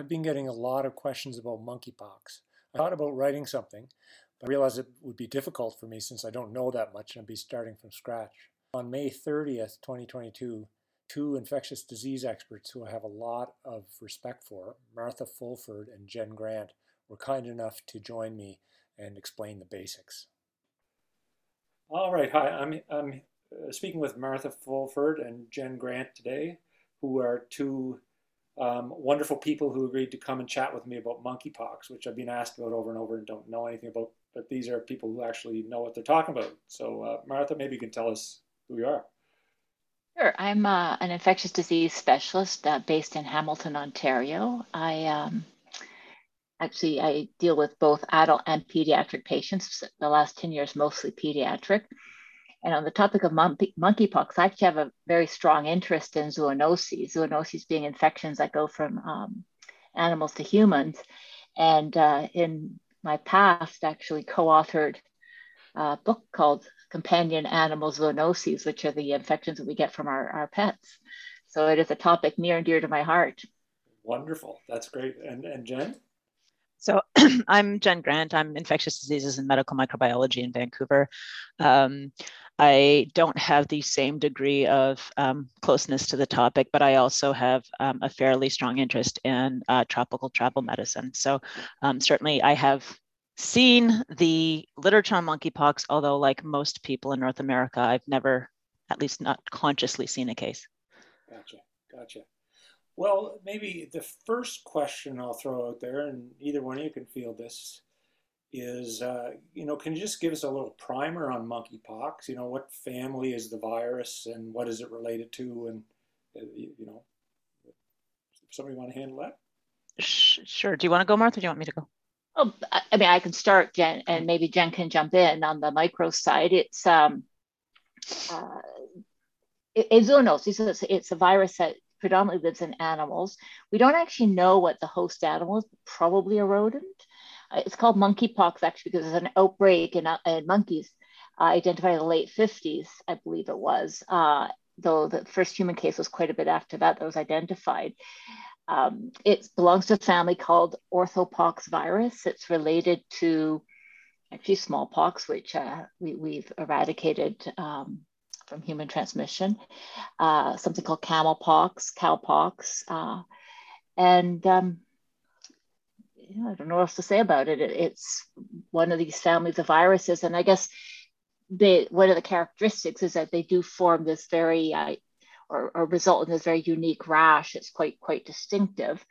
I've been getting a lot of questions about monkeypox. I thought about writing something, but I realized it would be difficult for me since I don't know that much and I'd be starting from scratch. On May 30th, 2022, two infectious disease experts who I have a lot of respect for, Martha Fulford and Jen Grant, were kind enough to join me and explain the basics. All right, hi, I'm, I'm uh, speaking with Martha Fulford and Jen Grant today, who are two um, wonderful people who agreed to come and chat with me about monkeypox, which I've been asked about over and over and don't know anything about. But these are people who actually know what they're talking about. So, uh, Martha, maybe you can tell us who you are. Sure. I'm uh, an infectious disease specialist uh, based in Hamilton, Ontario. I um, actually I deal with both adult and pediatric patients. The last 10 years, mostly pediatric. And on the topic of monkey, monkeypox, I actually have a very strong interest in zoonoses, zoonoses being infections that go from um, animals to humans. And uh, in my past, actually co-authored a book called Companion Animal Zoonoses, which are the infections that we get from our, our pets. So it is a topic near and dear to my heart. Wonderful. That's great. And, and Jen? So I'm Jen Grant. I'm infectious diseases and medical microbiology in Vancouver. Um, I don't have the same degree of um, closeness to the topic, but I also have um, a fairly strong interest in uh, tropical travel medicine. So um, certainly I have seen the literature on monkeypox, although like most people in North America, I've never, at least not consciously seen a case. Gotcha, gotcha. Well, maybe the first question I'll throw out there, and either one of you can field this, is, uh, you know, can you just give us a little primer on monkeypox? You know, what family is the virus and what is it related to? And, uh, you know, somebody want to handle that? Sure. Do you want to go, Martha? do you want me to go? Oh, I mean, I can start, Jen, and maybe Jen can jump in on the micro side. It's um, uh, it's zoonosis. It's, it's a virus that predominantly lives in animals. We don't actually know what the host animal is, probably a rodent. Uh, it's called monkeypox actually because there's an outbreak in, uh, in monkeys uh, identified in the late 50s, I believe it was, uh, though the first human case was quite a bit after that that was identified. Um, it belongs to a family called orthopox virus. It's related to actually smallpox, which uh, we, have eradicated um, from human transmission, uh, something called camelpox, cowpox, and um, I don't know what else to say about it. it. It's one of these families of viruses, and I guess they, one of the characteristics is that they do form this very uh, or, or, result in this very unique rash. It's quite quite distinctive.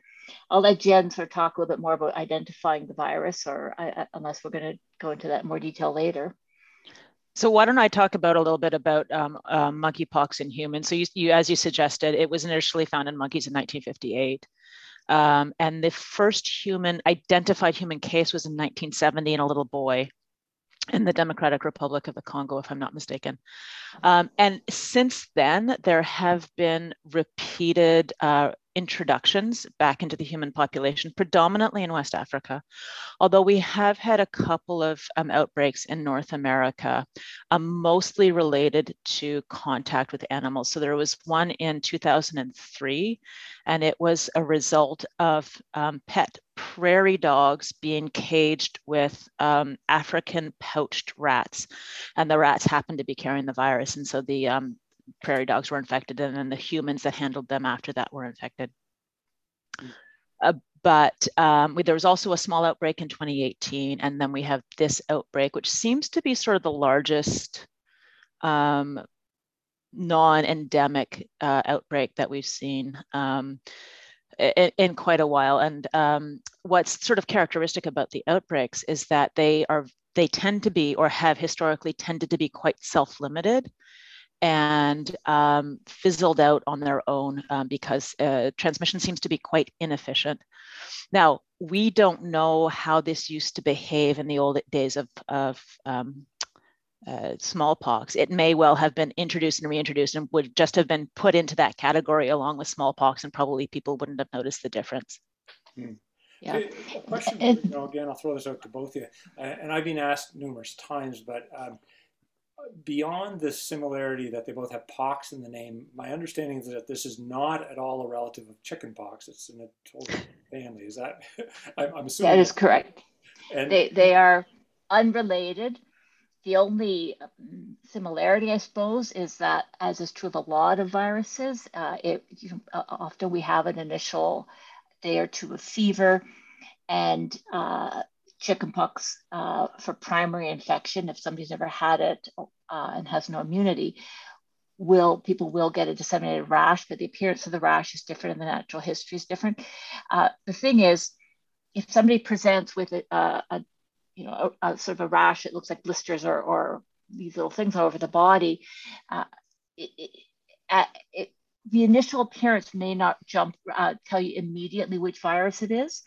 I'll let Jen sort of talk a little bit more about identifying the virus, or I, unless we're going to go into that in more detail later. So why don't I talk about a little bit about um, uh, monkeypox in humans? So you, you, as you suggested, it was initially found in monkeys in 1958. Um, and the first human identified human case was in 1970 in a little boy in the Democratic Republic of the Congo, if I'm not mistaken. Um, and since then, there have been repeated uh, introductions back into the human population, predominantly in West Africa, although we have had a couple of um, outbreaks in North America, um, mostly related to contact with animals. So there was one in 2003, and it was a result of um, pet prairie dogs being caged with um, African pouched rats, and the rats happened to be carrying the virus, and so the um, prairie dogs were infected and then the humans that handled them after that were infected. Uh, but um, there was also a small outbreak in 2018, and then we have this outbreak, which seems to be sort of the largest um, non-endemic uh, outbreak that we've seen um, in, in, quite a while. And um, what's sort of characteristic about the outbreaks is that they are they tend to be or have historically tended to be quite self-limited and um, fizzled out on their own um, because uh, transmission seems to be quite inefficient. Now, we don't know how this used to behave in the old days of, of um, uh, smallpox. It may well have been introduced and reintroduced and would just have been put into that category along with smallpox, and probably people wouldn't have noticed the difference. Hmm. Yeah. Question, you know, again, I'll throw this out to both of you. Uh, and I've been asked numerous times, but um, beyond the similarity that they both have pox in the name, my understanding is that this is not at all a relative of chickenpox. It's in a totally family. Is that? I'm, I'm assuming that is correct. And, they they are unrelated. The only um, similarity, I suppose, is that, as is true of a lot of viruses, uh, it you, uh, often we have an initial day or two of fever, and uh, chickenpox uh, for primary infection, if somebody's ever had it uh, and has no immunity, will people will get a disseminated rash, but the appearance of the rash is different and the natural history is different. Uh, the thing is, if somebody presents with a, a, a you know a, a, sort of a rash, it looks like blisters or, or these little things all over the body. Uh, it, it, it, the initial appearance may not jump uh, tell you immediately which virus it is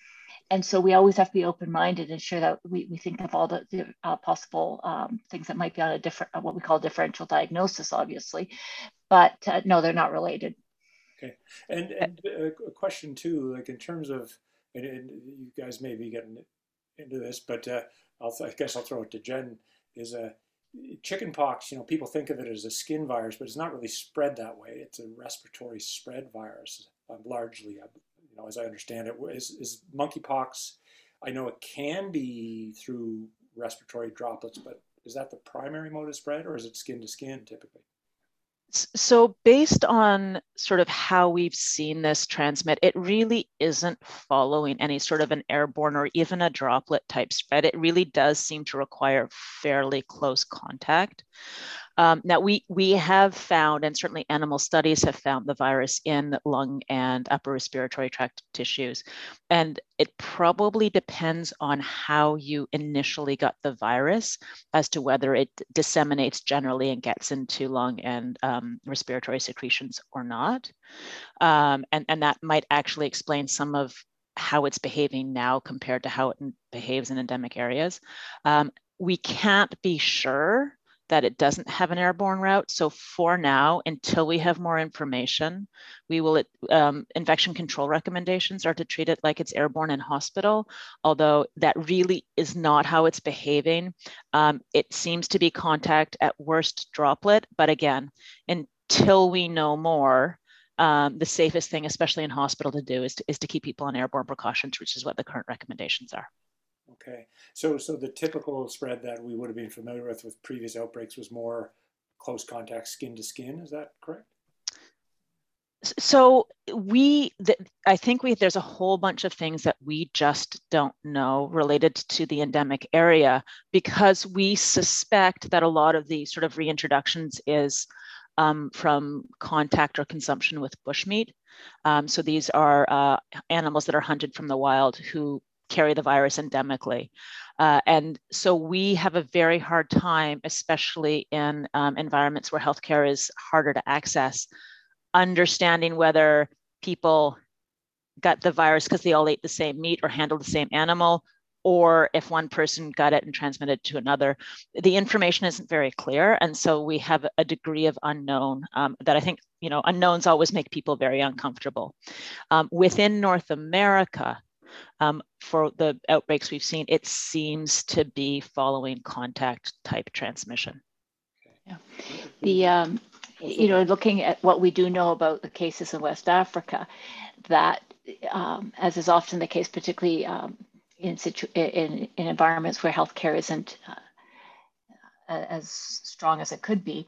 and so we always have to be open-minded and sure that we, we think of all the, the uh, possible um, things that might be on a different uh, what we call differential diagnosis obviously. But uh, no they're not related. Okay. And, and uh, a question too like in terms of and, and you guys may be getting into this but uh, i guess i'll throw it to jen is a chickenpox, you know, people think of it as a skin virus, but it's not really spread that way. It's a respiratory spread virus, uh, largely, uh, you know, as I understand it. Is, is monkeypox, I know it can be through respiratory droplets, but is that the primary mode of spread or is it skin to skin typically? so based on sort of how we've seen this transmit it really isn't following any sort of an airborne or even a droplet type spread it really does seem to require fairly close contact um, now, we, we have found, and certainly animal studies have found the virus in lung and upper respiratory tract tissues. And it probably depends on how you initially got the virus as to whether it disseminates generally and gets into lung and um, respiratory secretions or not. Um, and, and that might actually explain some of how it's behaving now compared to how it behaves in endemic areas. Um, we can't be sure that it doesn't have an airborne route. So for now, until we have more information, we will, um, infection control recommendations are to treat it like it's airborne in hospital, although that really is not how it's behaving. Um, it seems to be contact at worst droplet, but again, until we know more, um, the safest thing, especially in hospital to do is to, is to keep people on airborne precautions, which is what the current recommendations are. Okay, so so the typical spread that we would have been familiar with with previous outbreaks was more close contact, skin to skin. Is that correct? So we, the, I think we there's a whole bunch of things that we just don't know related to the endemic area because we suspect that a lot of the sort of reintroductions is um, from contact or consumption with bushmeat. Um, so these are uh, animals that are hunted from the wild who carry the virus endemically. Uh, and so we have a very hard time, especially in um, environments where healthcare is harder to access, understanding whether people got the virus because they all ate the same meat or handled the same animal, or if one person got it and transmitted to another. The information isn't very clear. And so we have a degree of unknown um, that I think, you know, unknowns always make people very uncomfortable. Um, within North America, um, for the outbreaks we've seen, it seems to be following contact type transmission. Yeah. The, um, you know, looking at what we do know about the cases in West Africa, that um, as is often the case, particularly um, in, situ- in, in environments where healthcare isn't uh, as strong as it could be,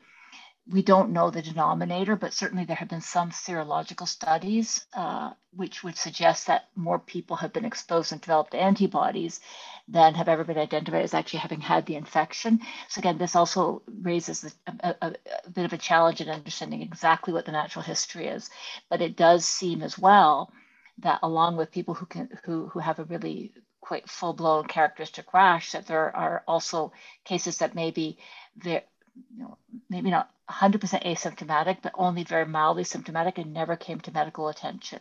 we don't know the denominator, but certainly there have been some serological studies uh, which would suggest that more people have been exposed and developed antibodies than have ever been identified as actually having had the infection. So again, this also raises a, a, a bit of a challenge in understanding exactly what the natural history is. But it does seem as well that along with people who can who who have a really quite full-blown characteristic rash, that there are also cases that maybe there you know, maybe not 100% asymptomatic, but only very mildly symptomatic and never came to medical attention.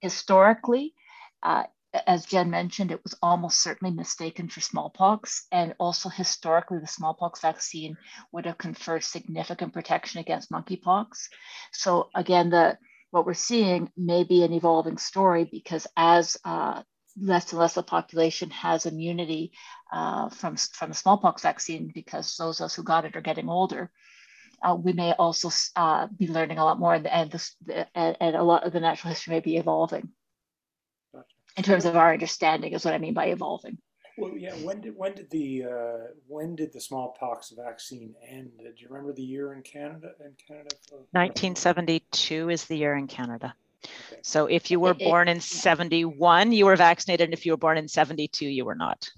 Historically, uh, as Jen mentioned, it was almost certainly mistaken for smallpox. And also historically, the smallpox vaccine would have conferred significant protection against monkeypox. So again, the what we're seeing may be an evolving story because as uh, less and less of the population has immunity uh, from, from the smallpox vaccine because those of us who got it are getting older. Uh, we may also uh, be learning a lot more and, and, this, and, and, a lot of the natural history may be evolving. in terms of our understanding is what I mean by evolving. Well, yeah. When did when did the uh, when did the smallpox vaccine end? Do you remember the year in Canada? In Canada, 1972 is the year in Canada. Okay. So if you were it, born in 71, you were vaccinated, and if you were born in 72, you were not.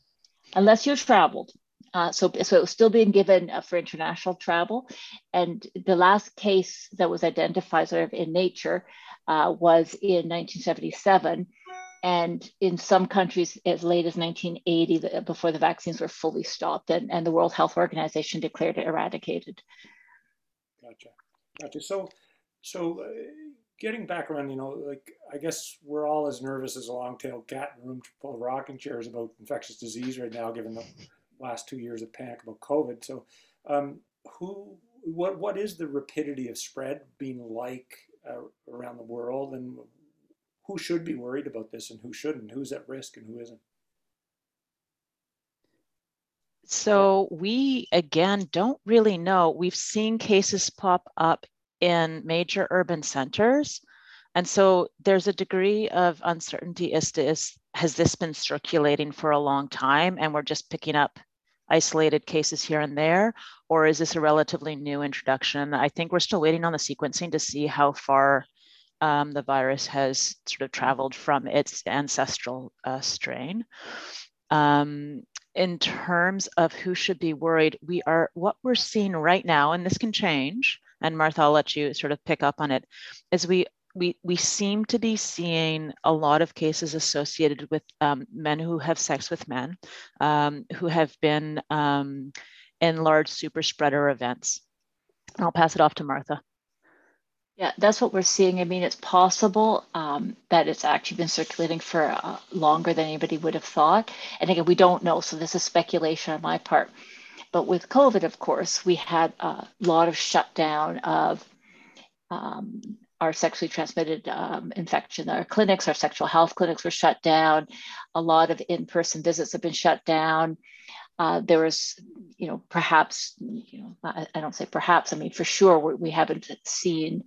Unless you traveled. Uh, so, so it was still being given uh, for international travel. And the last case that was identified sort of in nature uh, was in 1977 and in some countries as late as 1980 before the vaccines were fully stopped and, and the world health organization declared it eradicated gotcha gotcha so so uh, getting back around you know like i guess we're all as nervous as a long-tailed cat in a room full of rocking chairs about infectious disease right now given the last two years of panic about covid so um, who what what is the rapidity of spread being like uh, around the world and who should be worried about this and who shouldn't, who's at risk and who isn't. So we again don't really know. We've seen cases pop up in major urban centers. And so there's a degree of uncertainty as to is, has this been circulating for a long time and we're just picking up isolated cases here and there, or is this a relatively new introduction? I think we're still waiting on the sequencing to see how far um, the virus has sort of traveled from its ancestral uh, strain. Um, in terms of who should be worried, we are what we're seeing right now, and this can change. And Martha, I'll let you sort of pick up on it. Is we we we seem to be seeing a lot of cases associated with um, men who have sex with men, um, who have been um, in large super spreader events. I'll pass it off to Martha. Yeah, that's what we're seeing. I mean, it's possible um, that it's actually been circulating for uh, longer than anybody would have thought. And again, we don't know. So this is speculation on my part. But with COVID, of course, we had a lot of shutdown of um, our sexually transmitted um, infection. Our clinics, our sexual health clinics were shut down. A lot of in person visits have been shut down. Uh, there was, you know, perhaps, you know, I, I, don't say perhaps, I mean, for sure, we haven't seen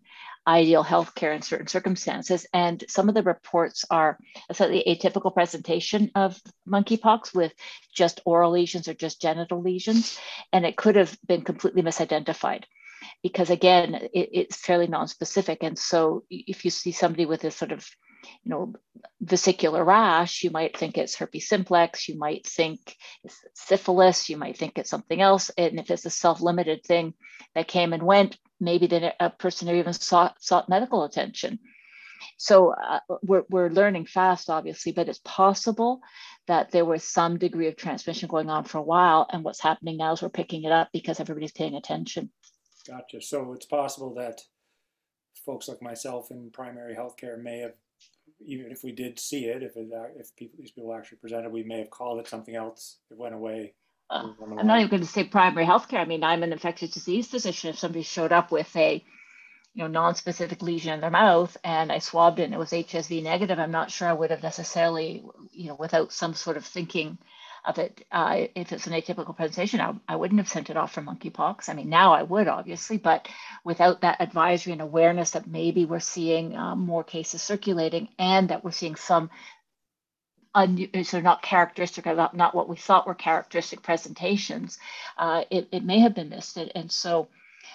ideal healthcare in certain circumstances. And some of the reports are a slightly atypical presentation of monkeypox with just oral lesions or just genital lesions. And it could have been completely misidentified because, again, it, it's fairly non-specific. And so if you see somebody with this sort of you know, vesicular rash, you might think it's herpes simplex, you might think it's syphilis, you might think it's something else. And if it's a self-limited thing that came and went, maybe then a person who even sought, sought medical attention. So uh, we're, we're learning fast, obviously, but it's possible that there was some degree of transmission going on for a while. And what's happening now is we're picking it up because everybody's paying attention. Gotcha. So it's possible that folks like myself in primary healthcare may have even if we did see it, if it, if people, these people actually presented, we may have called it something else. It went away. Uh, I'm not even going to say primary healthcare. I mean, I'm an infectious disease physician. If somebody showed up with a, you know, non-specific lesion in their mouth and I swabbed it and it was HSV negative, I'm not sure I would have necessarily, you know, without some sort of thinking of it. Uh, if it's an atypical presentation, I, I wouldn't have sent it off for monkeypox. I mean, now I would obviously, but without that advisory and awareness that maybe we're seeing um, more cases circulating and that we're seeing some un- so not characteristic, not, not what we thought were characteristic presentations, uh, it, it may have been missed. And so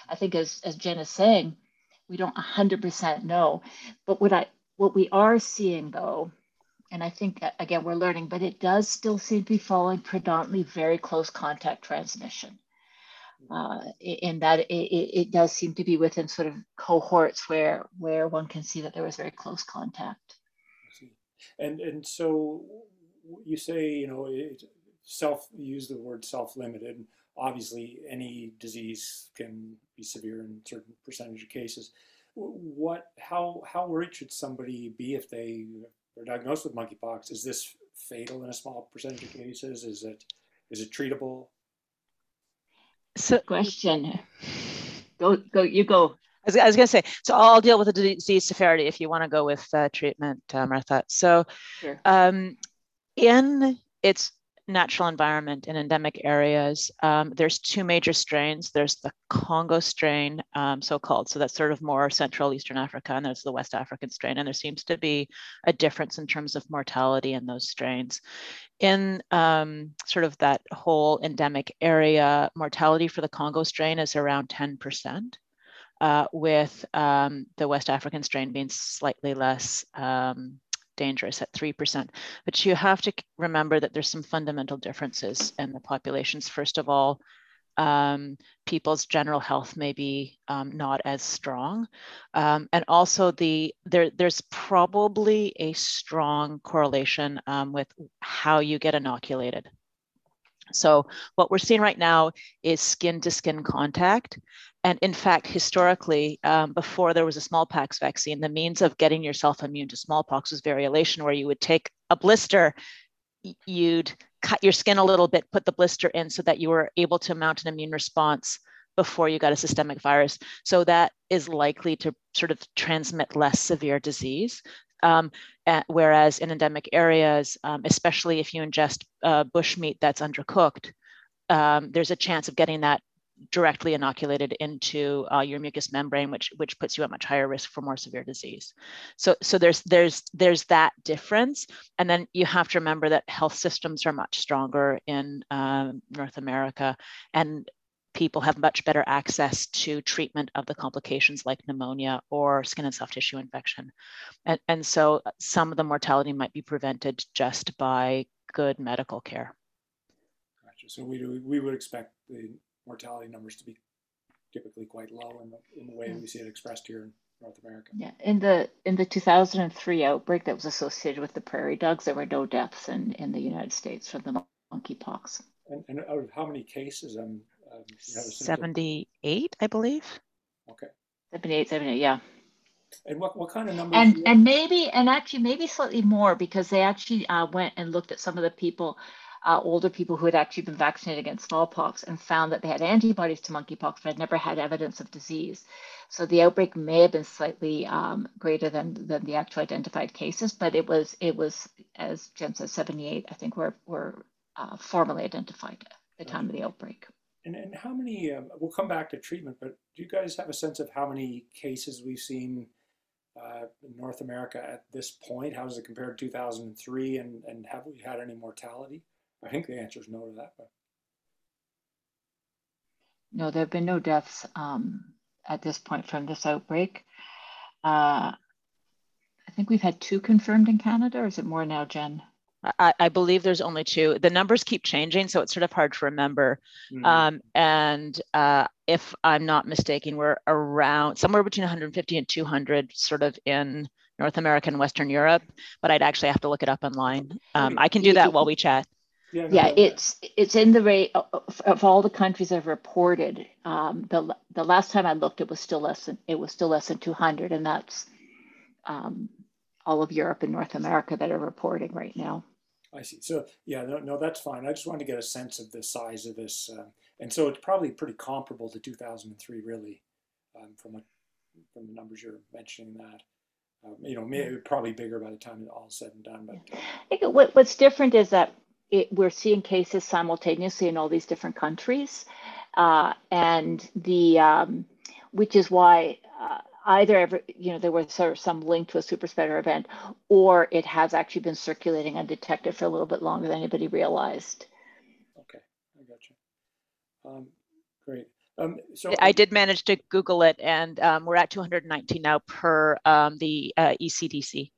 I think as, as Jen is saying, we don't 100% know. But what I what we are seeing though and I think again we're learning, but it does still seem to be following predominantly very close contact transmission. Uh, in that it, it, does seem to be within sort of cohorts where where one can see that there was very close contact. And and so you say you know self you use the word self limited. Obviously, any disease can be severe in certain percentage of cases. What how how worried should somebody be if they are diagnosed with monkeypox, is this fatal in a small percentage of cases? Is it is it treatable? So question. Go go you go. I was, was going to say, so I'll deal with the disease severity if you want to go with uh, treatment, uh, Martha. So, sure. um, in its natural environment in endemic areas, um, there's two major strains. There's the Congo strain, um, so-called, so that's sort of more Central Eastern Africa, and there's the West African strain, and there seems to be a difference in terms of mortality in those strains. In um, sort of that whole endemic area, mortality for the Congo strain is around 10%. Uh, with um, the West African strain being slightly less um, dangerous at 3%. But you have to remember that there's some fundamental differences in the populations. First of all, um, people's general health may be um, not as strong. Um, and also the there, there's probably a strong correlation um, with how you get inoculated. So what we're seeing right now is skin to skin contact. And in fact, historically, um, before there was a smallpox vaccine, the means of getting yourself immune to smallpox was variolation, where you would take a blister, you'd cut your skin a little bit, put the blister in so that you were able to mount an immune response before you got a systemic virus. So that is likely to sort of transmit less severe disease. Um, whereas in endemic areas, um, especially if you ingest uh, bushmeat that's undercooked, um, there's a chance of getting that directly inoculated into uh, your mucous membrane, which which puts you at much higher risk for more severe disease. So so there's there's there's that difference, and then you have to remember that health systems are much stronger in um, North America, and people have much better access to treatment of the complications like pneumonia or skin and soft tissue infection, and and so uh, some of the mortality might be prevented just by good medical care. Gotcha. So we we would expect the mortality numbers to be typically quite low in the, in the way mm. we see it expressed here in North America. Yeah, in the in the 2003 outbreak that was associated with the prairie dogs, there were no deaths in, in the United States from the monkeypox. And, and out of how many cases? Um, Um, um 78, I believe. Okay. 78, 78, yeah. And what, what kind of numbers? And and maybe and actually maybe slightly more because they actually uh, went and looked at some of the people uh, older people who had actually been vaccinated against smallpox and found that they had antibodies to monkeypox but had never had evidence of disease. So the outbreak may have been slightly um, greater than, than the actual identified cases, but it was, it was as Jen said, 78, I think were, were uh, formally identified at the time of the outbreak. And, and how many, um, we'll come back to treatment, but do you guys have a sense of how many cases we've seen uh, in North America at this point? How does it compare to 2003? And, and have we had any mortality? I think the answer is no to that. But. No, there have been no deaths um, at this point from this outbreak. Uh, I think we've had two confirmed in Canada, or is it more now, Jen? I, I, believe there's only two. The numbers keep changing, so it's sort of hard to remember. Mm-hmm. Um, and uh, if I'm not mistaken, we're around somewhere between 150 and 200, sort of in North America and Western Europe. But I'd actually have to look it up online. Um, I can do that while we chat. Yeah, yeah it's it's in the rate of, of, all the countries I've reported. Um, the the last time I looked, it was still less than it was still less than 200, and that's um, all of Europe and North America that are reporting right now. I see. So yeah, no, no, that's fine. I just wanted to get a sense of the size of this, uh, and so it's probably pretty comparable to 2003, really, um, from what from the numbers you're mentioning that. Um, you know, maybe probably bigger by the time it all said and done. But I think what, what's different is that it, we're seeing cases simultaneously in all these different countries, uh, and the um, which is why uh, either ever, you know there was sort of some link to a super spreader event, or it has actually been circulating undetected for a little bit longer than anybody realized. Okay, I got you. Um, great. Um, so I did manage to Google it, and um, we're at 219 now per um, the uh, ECDC.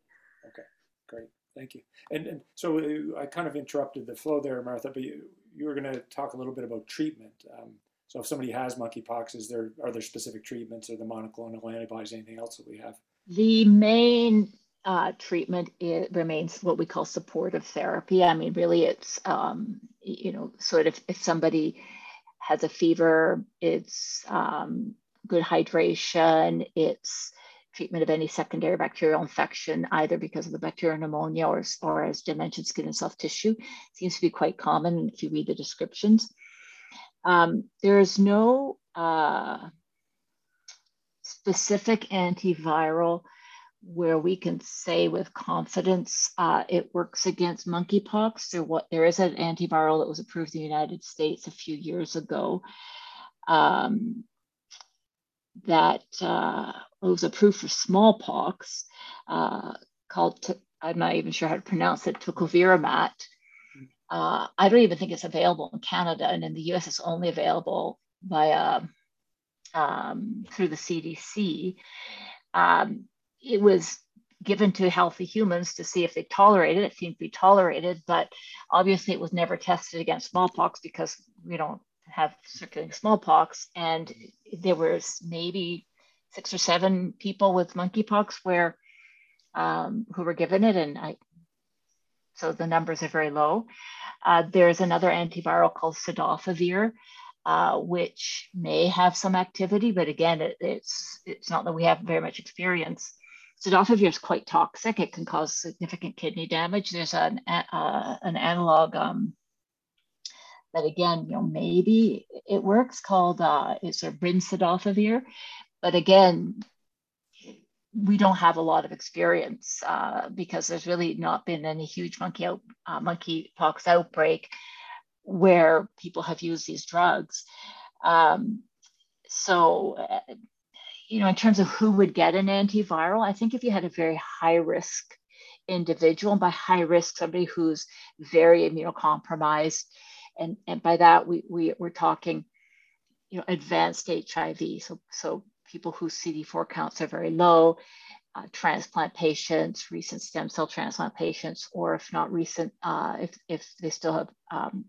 Okay, great. Thank you. And, and so uh, I kind of interrupted the flow there, Martha, but you, you were going to talk a little bit about treatment. Um, so if somebody has monkeypox, is there are there specific treatments or the monoclonal antibodies, anything else that we have? The main uh, treatment it remains what we call supportive therapy. I mean, really, it's um, you know, sort of if somebody has a fever, it's um, good hydration, it's treatment of any secondary bacterial infection, either because of the bacterial pneumonia or, or as Jen mentioned, skin and soft tissue, seems to be quite common if you read the descriptions. Um, there is no uh, specific antiviral where we can say with confidence uh, it works against monkeypox. There, what, there is an antiviral that was approved in the United States a few years ago um, that uh, was approved for smallpox uh, called, I'm not even sure how to pronounce it, tocovirimat. Uh, I don't even think it's available in Canada, and in the US, it's only available via um, through the CDC. Um, it was given to healthy humans to see if they tolerated it. It seemed to be tolerated, but obviously it was never tested against smallpox because we don't have circulating smallpox. And there was maybe six or seven people with monkeypox where um, who were given it, and I. So the numbers are very low. Uh, there's another antiviral called cidofovir, uh, which may have some activity, but again, it, it's it's not that we have very much experience. Cidofovir is quite toxic. It can cause significant kidney damage. There's an uh, an analog um, that again, you know, maybe it works called uh, it's a brincidofovir, but again, we don't have a lot of experience uh, because there's really not been any huge monkey out, uh, monkeypox outbreak where people have used these drugs. Um, so, uh, you know, in terms of who would get an antiviral, I think if you had a very high risk individual, and by high risk, somebody who's very immunocompromised, and, and by that we, we we're talking, you know, advanced HIV. So so people whose CD4 counts are very low, uh, transplant patients, recent stem cell transplant patients, or if not recent, uh, if, if they still have um,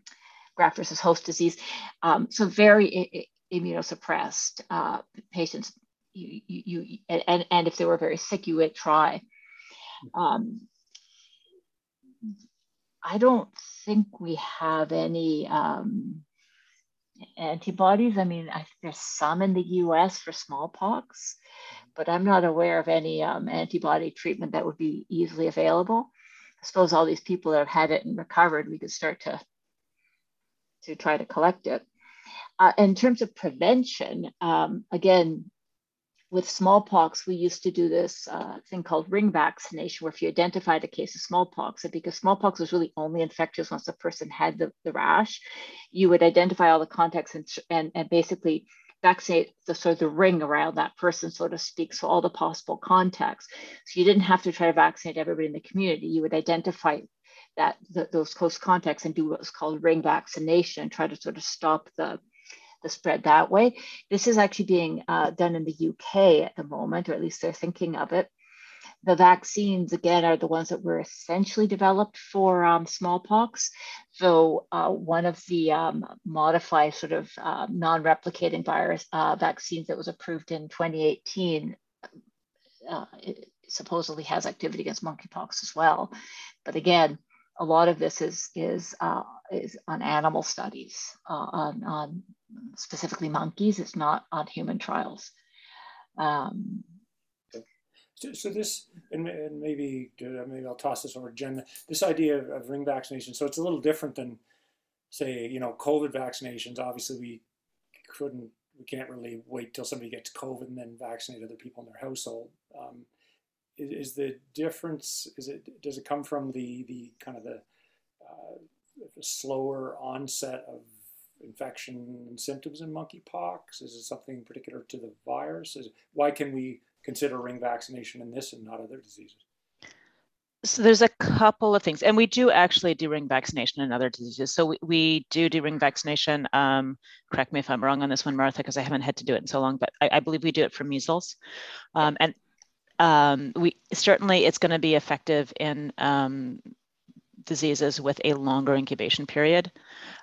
graft versus host disease. Um, so very immunosuppressed uh, patients, you, you, you, and, and if they were very sick, you would try. Um, I don't think we have any um, antibodies. I mean, I, there's some in the US for smallpox, but I'm not aware of any um, antibody treatment that would be easily available. I suppose all these people that have had it and recovered, we could start to, to try to collect it. Uh, in terms of prevention, um, again, with smallpox, we used to do this uh, thing called ring vaccination, where if you identified a case of smallpox, and because smallpox was really only infectious once the person had the, the rash, you would identify all the contacts and, and, and basically vaccinate the sort of the ring around that person, so to speak, so all the possible contacts. So you didn't have to try to vaccinate everybody in the community. You would identify that the, those close contacts and do what was called ring vaccination, try to sort of stop the the spread that way. This is actually being uh, done in the UK at the moment, or at least they're thinking of it. The vaccines, again, are the ones that were essentially developed for um, smallpox. So, uh, one of the um, modified sort of uh, non replicating virus uh, vaccines that was approved in 2018 uh, supposedly has activity against monkeypox as well. But again, a lot of this is, is, uh, is on animal studies, on, on specifically monkeys. It's not on human trials. Um, so, this, and, maybe maybe I'll toss this over to Jen. This idea of, of, ring vaccination. So it's a little different than, say, you know, COVID vaccinations. Obviously, we couldn't, we can't really wait till somebody gets COVID and then vaccinate other people in their household. Um, is, is, the difference? Is it does it come from the the kind of the, uh, slower onset of infection and symptoms in monkeypox? Is it something particular to the virus? Is, why can we consider ring vaccination in this and not other diseases? So there's a couple of things, and we do actually do ring vaccination in other diseases. So we, we do do ring vaccination. Um, correct me if I'm wrong on this one, Martha, because I haven't had to do it in so long, but I, I believe we do it for measles. Um, and um, we certainly it's going to be effective in um, diseases with a longer incubation period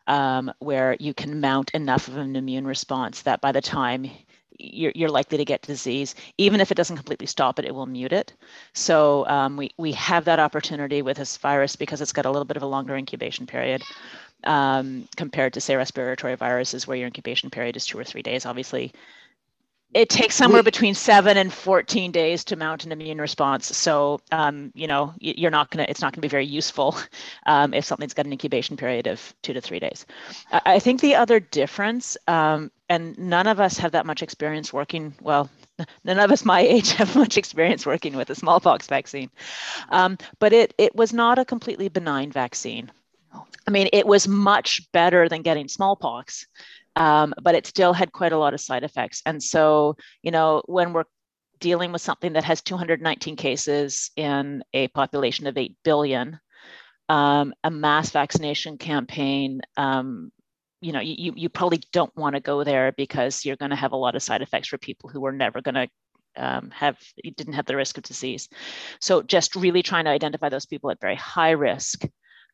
um, where you can mount enough of an immune response that by the time you're, you're, likely to get disease, even if it doesn't completely stop it, it will mute it. So um, we, we have that opportunity with this virus because it's got a little bit of a longer incubation period um, compared to say respiratory viruses where your incubation period is two or three days. Obviously, it takes somewhere between seven and 14 days to mount an immune response. So, um, you know, you're not going to, it's not going to be very useful um, if something's got an incubation period of two to three days. I think the other difference, um, and none of us have that much experience working, well, none of us my age have much experience working with a smallpox vaccine. Um, but it, it was not a completely benign vaccine. I mean, it was much better than getting smallpox, um, but it still had quite a lot of side effects. And so, you know, when we're dealing with something that has 219 cases in a population of 8 billion, um, a mass vaccination campaign um, you know you, you probably don't want to go there because you're going to have a lot of side effects for people who are never going to um, have didn't have the risk of disease so just really trying to identify those people at very high risk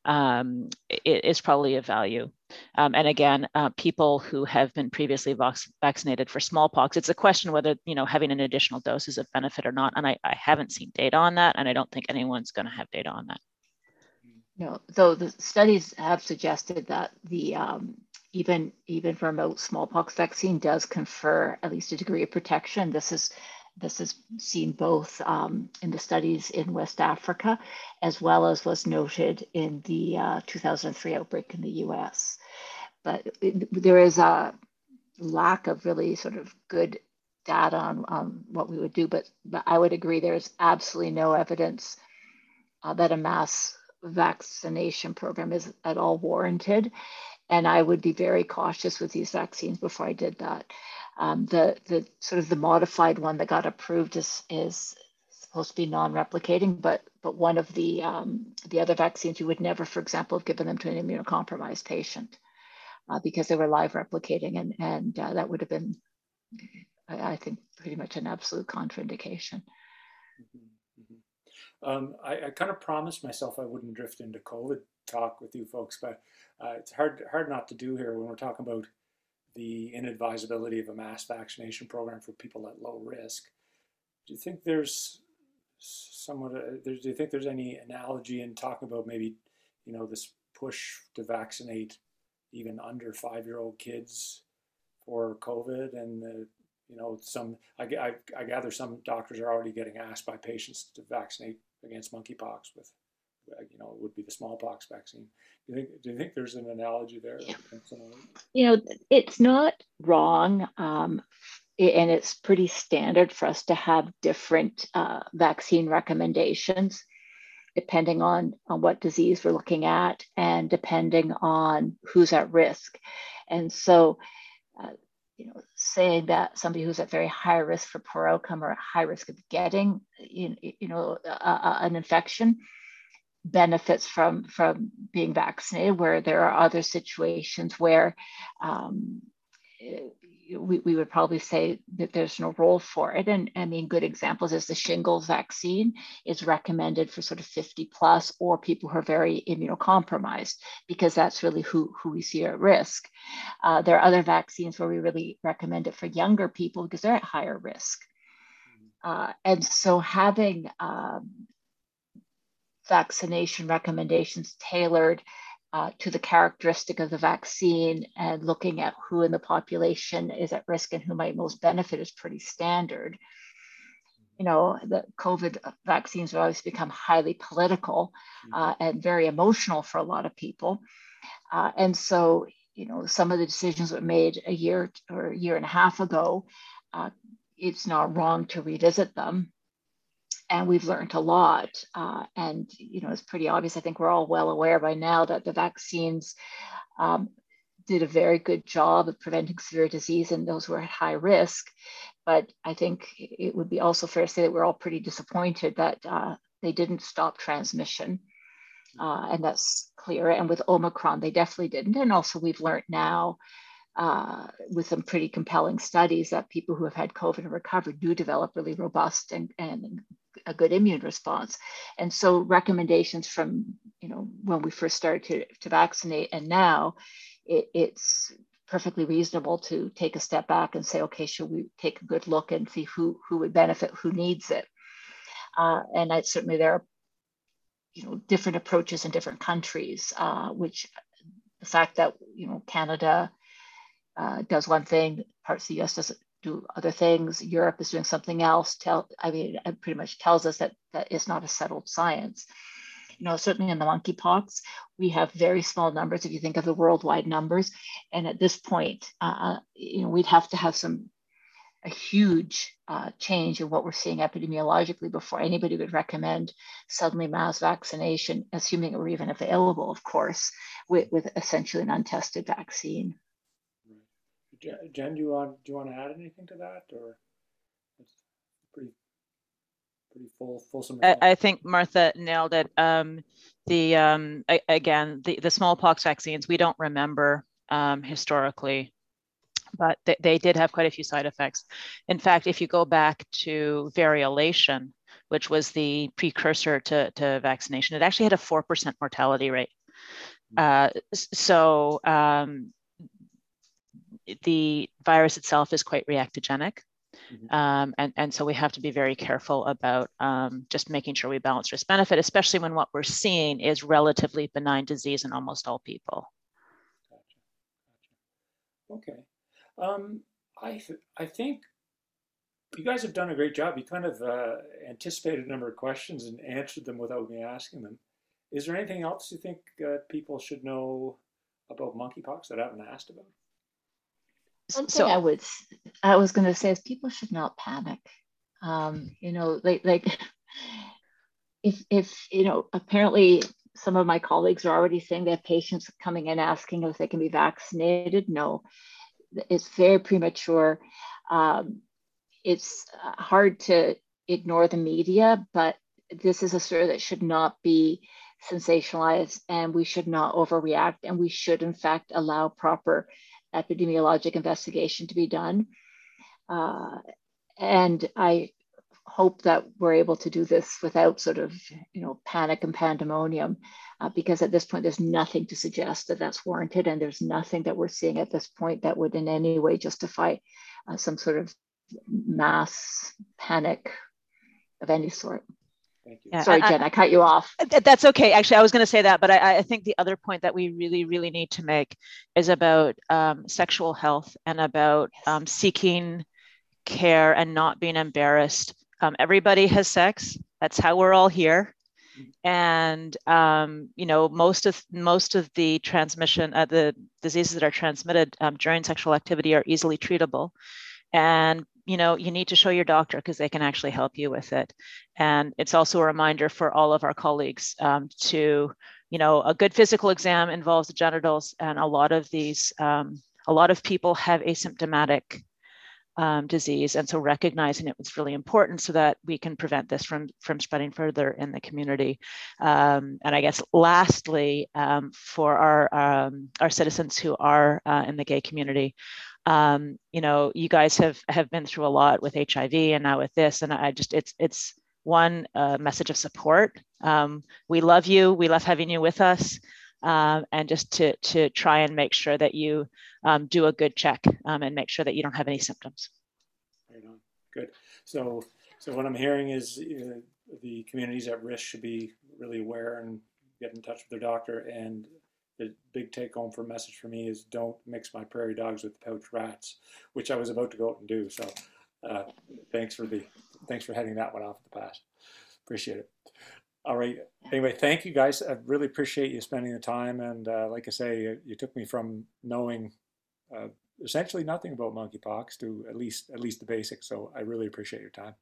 um, is probably a value um, and again uh, people who have been previously vaccinated for smallpox it's a question whether you know having an additional dose is of benefit or not and I, I haven't seen data on that and i don't think anyone's going to have data on that no, though the studies have suggested that the um, even even remote smallpox vaccine does confer at least a degree of protection. This is this is seen both um, in the studies in West Africa, as well as was noted in the uh, 2003 outbreak in the U.S. But it, there is a lack of really sort of good data on, on what we would do. But, but I would agree there is absolutely no evidence uh, that a mass vaccination program is at all warranted. And I would be very cautious with these vaccines before I did that. Um, the, the sort of the modified one that got approved is, is supposed to be non-replicating, but but one of the um, the other vaccines you would never, for example, have given them to an immunocompromised patient uh, because they were live replicating, and and uh, that would have been, I, I, think, pretty much an absolute contraindication. Mm-hmm. Mm-hmm. Um, I, I kind of promised myself I wouldn't drift into COVID talk with you folks, but uh, it's hard hard not to do here when we're talking about the inadvisability of a mass vaccination program for people at low risk. Do you think there's somewhat? Uh, do you think there's any analogy in talking about maybe you know this push to vaccinate even under five year old kids for COVID and the you know some I, I, I gather some doctors are already getting asked by patients to vaccinate against monkeypox with you know, would be the smallpox vaccine. Do you think, do you think there's an analogy there? Yeah. You know, it's not wrong. Um, and it's pretty standard for us to have different uh, vaccine recommendations depending on, on what disease we're looking at and depending on who's at risk. And so, uh, you know, saying that somebody who's at very high risk for poor outcome or high risk of getting, you, you know, an infection benefits from from being vaccinated where there are other situations where um, we, we would probably say that there's no role for it. And i mean good examples is the shingles vaccine is recommended for sort of 50 plus or people who are very immunocompromised because that's really who, who we see at risk. Uh, there are other vaccines where we really recommend it for younger people because they're at higher risk. Uh, and so having um, vaccination recommendations tailored uh, to the characteristic of the vaccine and looking at who in the population is at risk and who might most benefit is pretty standard. You know, the COVID vaccines have always become highly political uh, and very emotional for a lot of people. Uh, and so, you know, some of the decisions were made a year or a year and a half ago. Uh, it's not wrong to revisit them and we've learned a lot. Uh, and you know, it's pretty obvious. I think we're all well aware by now that the vaccines um, did a very good job of preventing severe disease in those who are at high risk. But I think it would be also fair to say that we're all pretty disappointed that uh, they didn't stop transmission. Uh, and that's clear. And with Omicron, they definitely didn't. And also, we've learned now uh, with some pretty compelling studies that people who have had COVID and recovered do develop really robust and, and a good immune response. And so recommendations from, you know, when we first started to, to vaccinate and now it, it's perfectly reasonable to take a step back and say, okay, should we take a good look and see who, who would benefit, who needs it? Uh, and I, certainly there are, you know, different approaches in different countries, uh, which the fact that, you know, Canada uh, does one thing, parts of the US does do other things. Europe is doing something else. Tell, I mean, it pretty much tells us that that is not a settled science. You know, certainly in the monkeypox, we have very small numbers if you think of the worldwide numbers. And at this point, uh, you know, we'd have to have some a huge uh, change in what we're seeing epidemiologically before anybody would recommend suddenly mass vaccination, assuming it were even available, of course, with, with essentially an untested vaccine. Jen, do you want do you want to add anything to that, or it's pretty pretty full fulsome? I, I think Martha nailed it. Um, the um, I, again, the the smallpox vaccines we don't remember um, historically but they, they did have quite a few side effects. In fact, if you go back to variolation, which was the precursor to, to vaccination, it actually had a 4% mortality rate. Uh, so um, the virus itself is quite reactogenic. Mm-hmm. Um, and, and so we have to be very careful about um, just making sure we balance risk benefit, especially when what we're seeing is relatively benign disease in almost all people. Gotcha. Gotcha. Okay. Um, I, th- I think you guys have done a great job. You kind of uh, anticipated a number of questions and answered them without me asking them. Is there anything else you think uh, people should know about monkeypox that I haven't asked about? One thing I would, I was going to say is people should not panic. Um, you know, like like if if you know, apparently some of my colleagues are already saying they have patients coming in asking if they can be vaccinated. No, it's very premature. Um, it's uh, hard to ignore the media, but this is a story that should not be sensationalized and we should not overreact. And we should, in fact, allow proper epidemiologic investigation to be done. Uh, and I hope that we're able to do this without sort of, you know, panic and pandemonium uh, because at this point, there's nothing to suggest that that's warranted. And there's nothing that we're seeing at this point that would in any way justify uh, some sort of mass panic of any sort. Thank you. Yeah, Sorry, Jen, I, cut you off. That's okay. Actually, I was going to say that, but I, I, think the other point that we really, really need to make is about um, sexual health and about um, seeking care and not being embarrassed. Um, everybody has sex. That's how we're all here and um, you know most of most of the transmission uh, the diseases that are transmitted um, during sexual activity are easily treatable and you know you need to show your doctor because they can actually help you with it and it's also a reminder for all of our colleagues um, to you know a good physical exam involves the genitals and a lot of these um, a lot of people have asymptomatic um, disease. And so recognizing it was really important so that we can prevent this from, from spreading further in the community. Um, and I guess lastly, um, for our, um, our citizens who are uh, in the gay community, um, you know, you guys have, have been through a lot with HIV and now with this, and I just, it's, it's one uh, message of support. Um, we love you. We love having you with us um, and just to, to try and make sure that you um, do a good check um, and make sure that you don't have any symptoms. Good. So, so what I'm hearing is uh, the communities at risk should be really aware and get in touch with their doctor. And the big take home for message for me is don't mix my prairie dogs with pouch rats, which I was about to go out and do. So, uh, thanks for the thanks for heading that one off at the pass. Appreciate it. All right. Anyway, thank you guys. I really appreciate you spending the time. And uh, like I say, you, you, took me from knowing uh, essentially nothing about monkeypox to at least at least the basics. So I really appreciate your time.